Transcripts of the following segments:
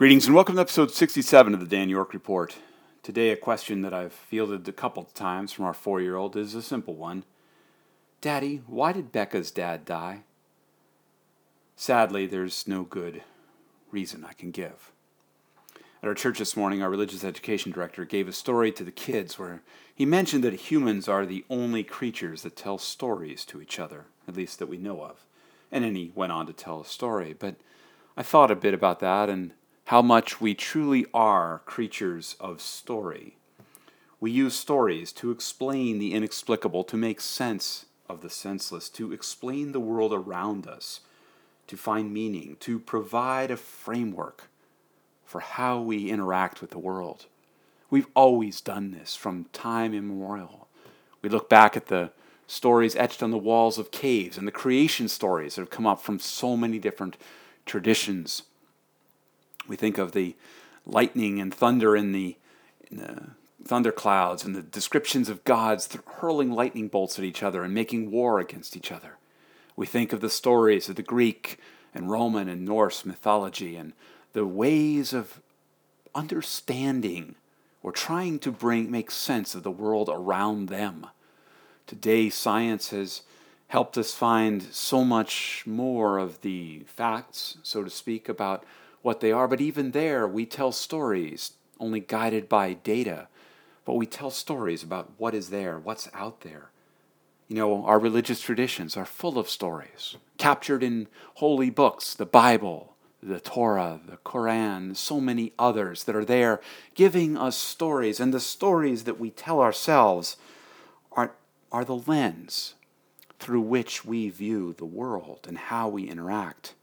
Greetings and welcome to episode 67 of the Dan York Report. Today, a question that I've fielded a couple times from our four year old is a simple one Daddy, why did Becca's dad die? Sadly, there's no good reason I can give. At our church this morning, our religious education director gave a story to the kids where he mentioned that humans are the only creatures that tell stories to each other, at least that we know of. And then he went on to tell a story. But I thought a bit about that and how much we truly are creatures of story. We use stories to explain the inexplicable, to make sense of the senseless, to explain the world around us, to find meaning, to provide a framework for how we interact with the world. We've always done this from time immemorial. We look back at the stories etched on the walls of caves and the creation stories that have come up from so many different traditions we think of the lightning and thunder in the, in the thunder clouds and the descriptions of gods hurling lightning bolts at each other and making war against each other. We think of the stories of the Greek and Roman and Norse mythology and the ways of understanding or trying to bring make sense of the world around them. Today science has helped us find so much more of the facts, so to speak, about what they are. But even there, we tell stories, only guided by data. But we tell stories about what is there, what's out there. You know, our religious traditions are full of stories, captured in holy books, the Bible, the Torah, the Quran, so many others that are there giving us stories. And the stories that we tell ourselves are, are the lens through which we view the world and how we interact.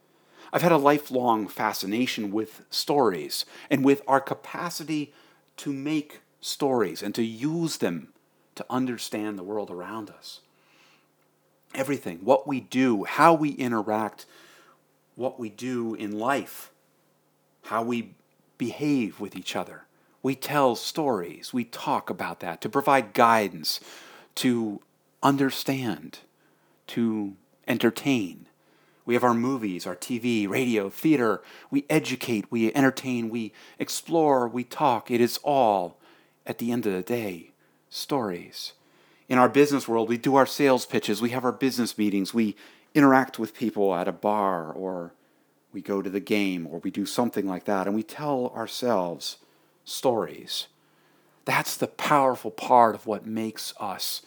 I've had a lifelong fascination with stories and with our capacity to make stories and to use them to understand the world around us. Everything, what we do, how we interact, what we do in life, how we behave with each other. We tell stories, we talk about that to provide guidance, to understand, to entertain. We have our movies, our TV, radio, theater. We educate, we entertain, we explore, we talk. It is all, at the end of the day, stories. In our business world, we do our sales pitches, we have our business meetings, we interact with people at a bar, or we go to the game, or we do something like that, and we tell ourselves stories. That's the powerful part of what makes us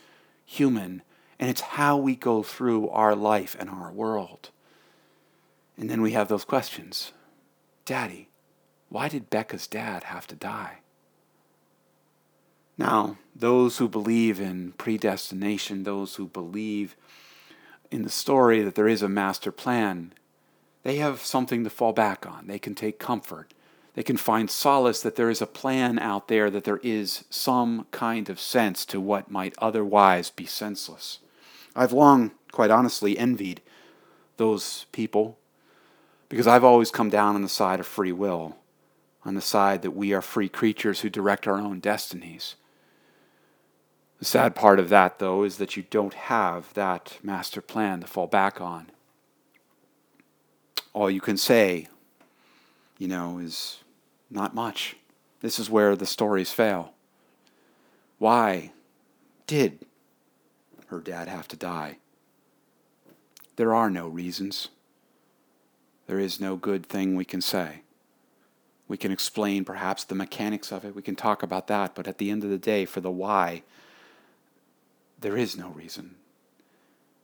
human, and it's how we go through our life and our world. And then we have those questions Daddy, why did Becca's dad have to die? Now, those who believe in predestination, those who believe in the story that there is a master plan, they have something to fall back on. They can take comfort. They can find solace that there is a plan out there, that there is some kind of sense to what might otherwise be senseless. I've long, quite honestly, envied those people because I've always come down on the side of free will, on the side that we are free creatures who direct our own destinies. The sad part of that, though, is that you don't have that master plan to fall back on. All you can say, you know, is not much. This is where the stories fail. Why did her dad have to die? There are no reasons there is no good thing we can say. We can explain perhaps the mechanics of it, we can talk about that, but at the end of the day, for the why, there is no reason.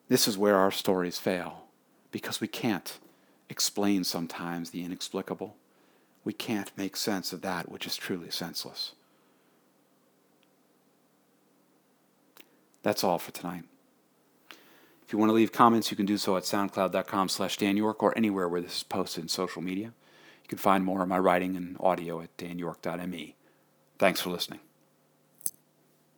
This is where our stories fail, because we can't explain sometimes the inexplicable. We can't make sense of that which is truly senseless. That's all for tonight. If you want to leave comments, you can do so at soundcloud.com slash danyork or anywhere where this is posted in social media. You can find more of my writing and audio at danyork.me. Thanks for listening.